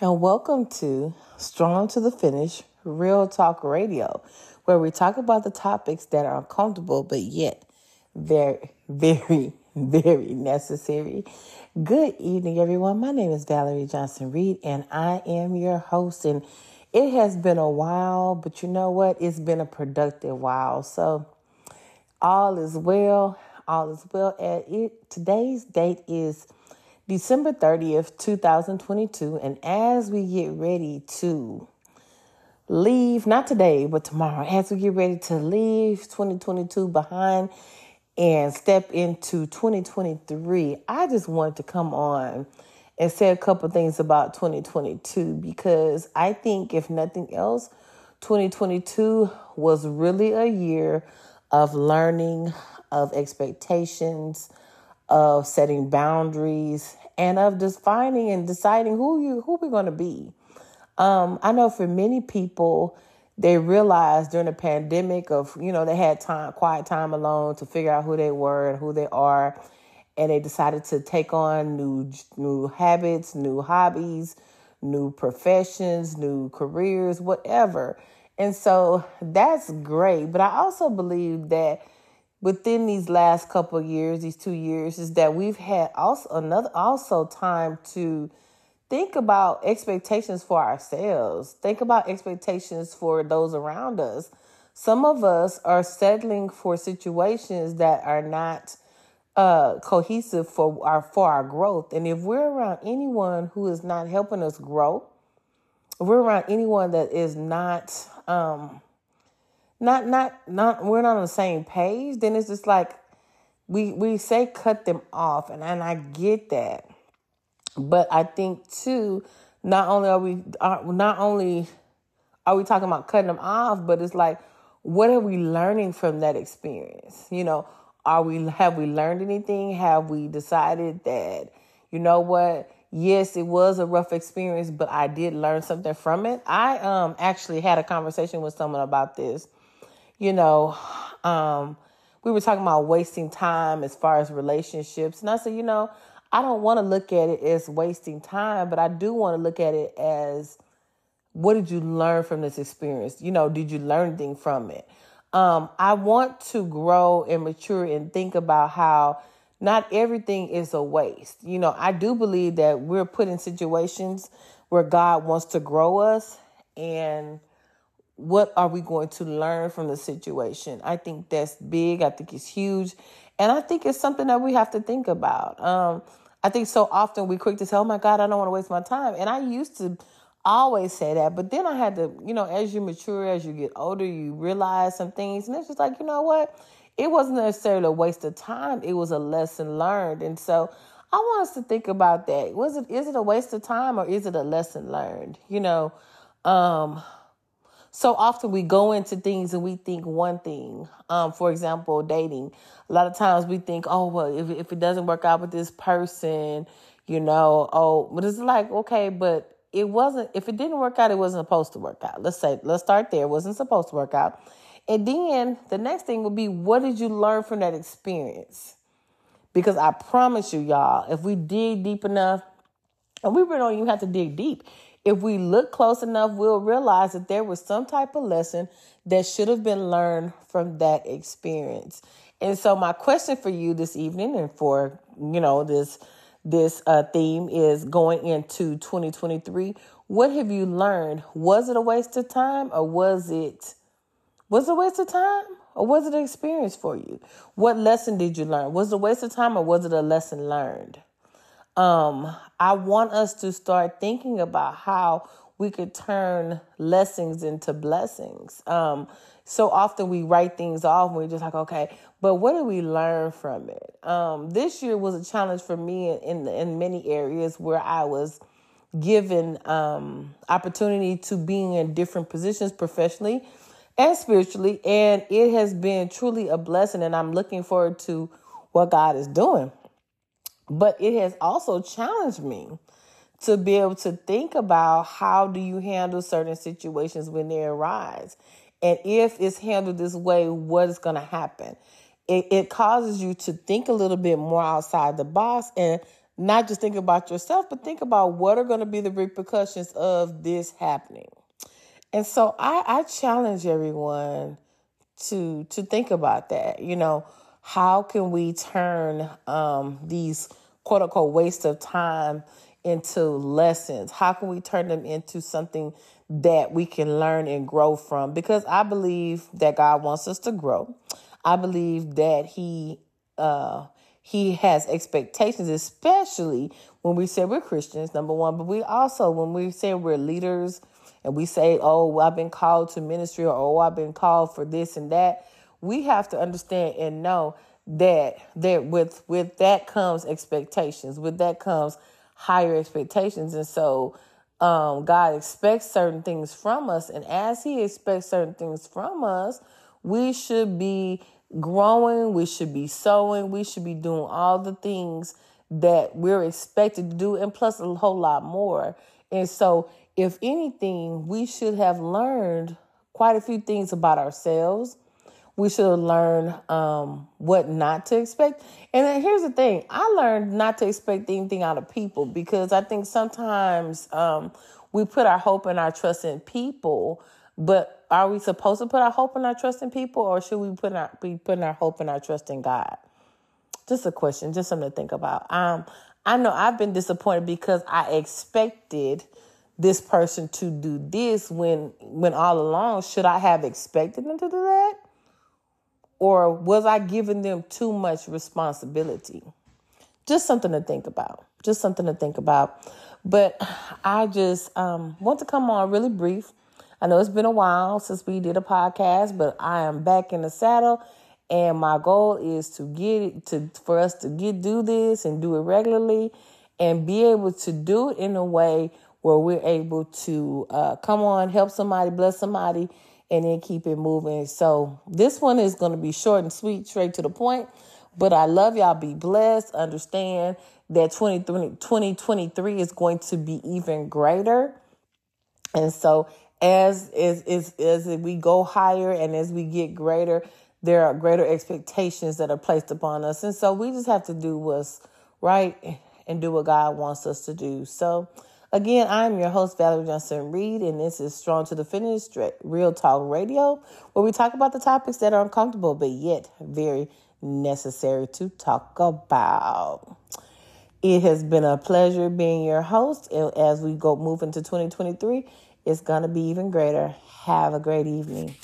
and welcome to Strong to the Finish Real Talk Radio, where we talk about the topics that are uncomfortable but yet very, very, very necessary. Good evening, everyone. My name is Valerie Johnson Reed, and I am your host. And it has been a while, but you know what? It's been a productive while. So all is well. All is well. And it today's date is December 30th, 2022. And as we get ready to leave, not today, but tomorrow, as we get ready to leave 2022 behind and step into 2023, I just wanted to come on and say a couple things about 2022 because I think, if nothing else, 2022 was really a year of learning, of expectations, of setting boundaries, and of defining and deciding who you who we're going to be. Um, I know for many people, they realized during the pandemic of you know they had time quiet time alone to figure out who they were and who they are, and they decided to take on new new habits, new hobbies, new professions, new careers, whatever. And so that's great. But I also believe that within these last couple years, these two years, is that we've had also another also time to think about expectations for ourselves. Think about expectations for those around us. Some of us are settling for situations that are not uh, cohesive for our for our growth. And if we're around anyone who is not helping us grow, if we're around anyone that is not um, not not not we're not on the same page, then it's just like we we say cut them off, and and I get that, but I think too, not only are we are, not only are we talking about cutting them off, but it's like what are we learning from that experience? You know, are we have we learned anything? Have we decided that you know what? Yes, it was a rough experience, but I did learn something from it. I um actually had a conversation with someone about this you know, um, we were talking about wasting time as far as relationships. And I said, you know, I don't want to look at it as wasting time, but I do want to look at it as what did you learn from this experience? You know, did you learn anything from it? Um, I want to grow and mature and think about how not everything is a waste. You know, I do believe that we're put in situations where God wants to grow us and what are we going to learn from the situation? I think that's big. I think it's huge. And I think it's something that we have to think about. Um, I think so often we quick to say, oh my God, I don't want to waste my time. And I used to always say that. But then I had to, you know, as you mature, as you get older, you realize some things. And it's just like, you know what? It wasn't necessarily a waste of time. It was a lesson learned. And so I want us to think about that. Was it is it a waste of time or is it a lesson learned? You know, um, so often we go into things and we think one thing. Um, for example, dating. A lot of times we think, oh well, if if it doesn't work out with this person, you know, oh, but it's like okay, but it wasn't. If it didn't work out, it wasn't supposed to work out. Let's say let's start there. It wasn't supposed to work out. And then the next thing would be, what did you learn from that experience? Because I promise you, y'all, if we dig deep enough, and we really don't even have to dig deep. If we look close enough, we'll realize that there was some type of lesson that should have been learned from that experience. And so my question for you this evening and for, you know, this this uh, theme is going into 2023. What have you learned? Was it a waste of time or was it was it a waste of time or was it an experience for you? What lesson did you learn? Was it a waste of time or was it a lesson learned? Um, I want us to start thinking about how we could turn lessons into blessings. Um, so often we write things off and we're just like, okay, but what do we learn from it? Um, this year was a challenge for me in, in many areas where I was given um, opportunity to being in different positions professionally and spiritually, and it has been truly a blessing. And I'm looking forward to what God is doing. But it has also challenged me to be able to think about how do you handle certain situations when they arise. And if it's handled this way, what is going to happen? It, it causes you to think a little bit more outside the box and not just think about yourself, but think about what are going to be the repercussions of this happening. And so I, I challenge everyone to to think about that. You know, how can we turn um, these quote unquote waste of time into lessons? How can we turn them into something that we can learn and grow from? Because I believe that God wants us to grow. I believe that He uh, He has expectations, especially when we say we're Christians, number one, but we also when we say we're leaders and we say, "Oh, I've been called to ministry," or "Oh, I've been called for this and that." We have to understand and know that that with with that comes expectations. With that comes higher expectations, and so um, God expects certain things from us, and as He expects certain things from us, we should be growing, we should be sowing, we should be doing all the things that we're expected to do, and plus a whole lot more. And so, if anything, we should have learned quite a few things about ourselves. We should learn um, what not to expect. And then here's the thing I learned not to expect anything out of people because I think sometimes um, we put our hope and our trust in people but are we supposed to put our hope and our trust in people, or should we put our, be putting our hope and our trust in God? Just a question, just something to think about. Um, I know I've been disappointed because I expected this person to do this when when all along should I have expected them to do that? Or was I giving them too much responsibility? Just something to think about. Just something to think about. But I just um, want to come on really brief I know it's been a while since we did a podcast, but I am back in the saddle and my goal is to get it to for us to get do this and do it regularly and be able to do it in a way where we're able to uh, come on, help somebody, bless somebody, and then keep it moving. So this one is going to be short and sweet, straight to the point. But I love y'all. Be blessed. Understand that 2023 is going to be even greater. And so as as as as we go higher and as we get greater, there are greater expectations that are placed upon us, and so we just have to do what's right and do what God wants us to do. So. Again, I'm your host, Valerie Johnson Reed, and this is Strong to the Finish Real Talk Radio, where we talk about the topics that are uncomfortable but yet very necessary to talk about. It has been a pleasure being your host as we go move into 2023 it's going to be even greater. Have a great evening.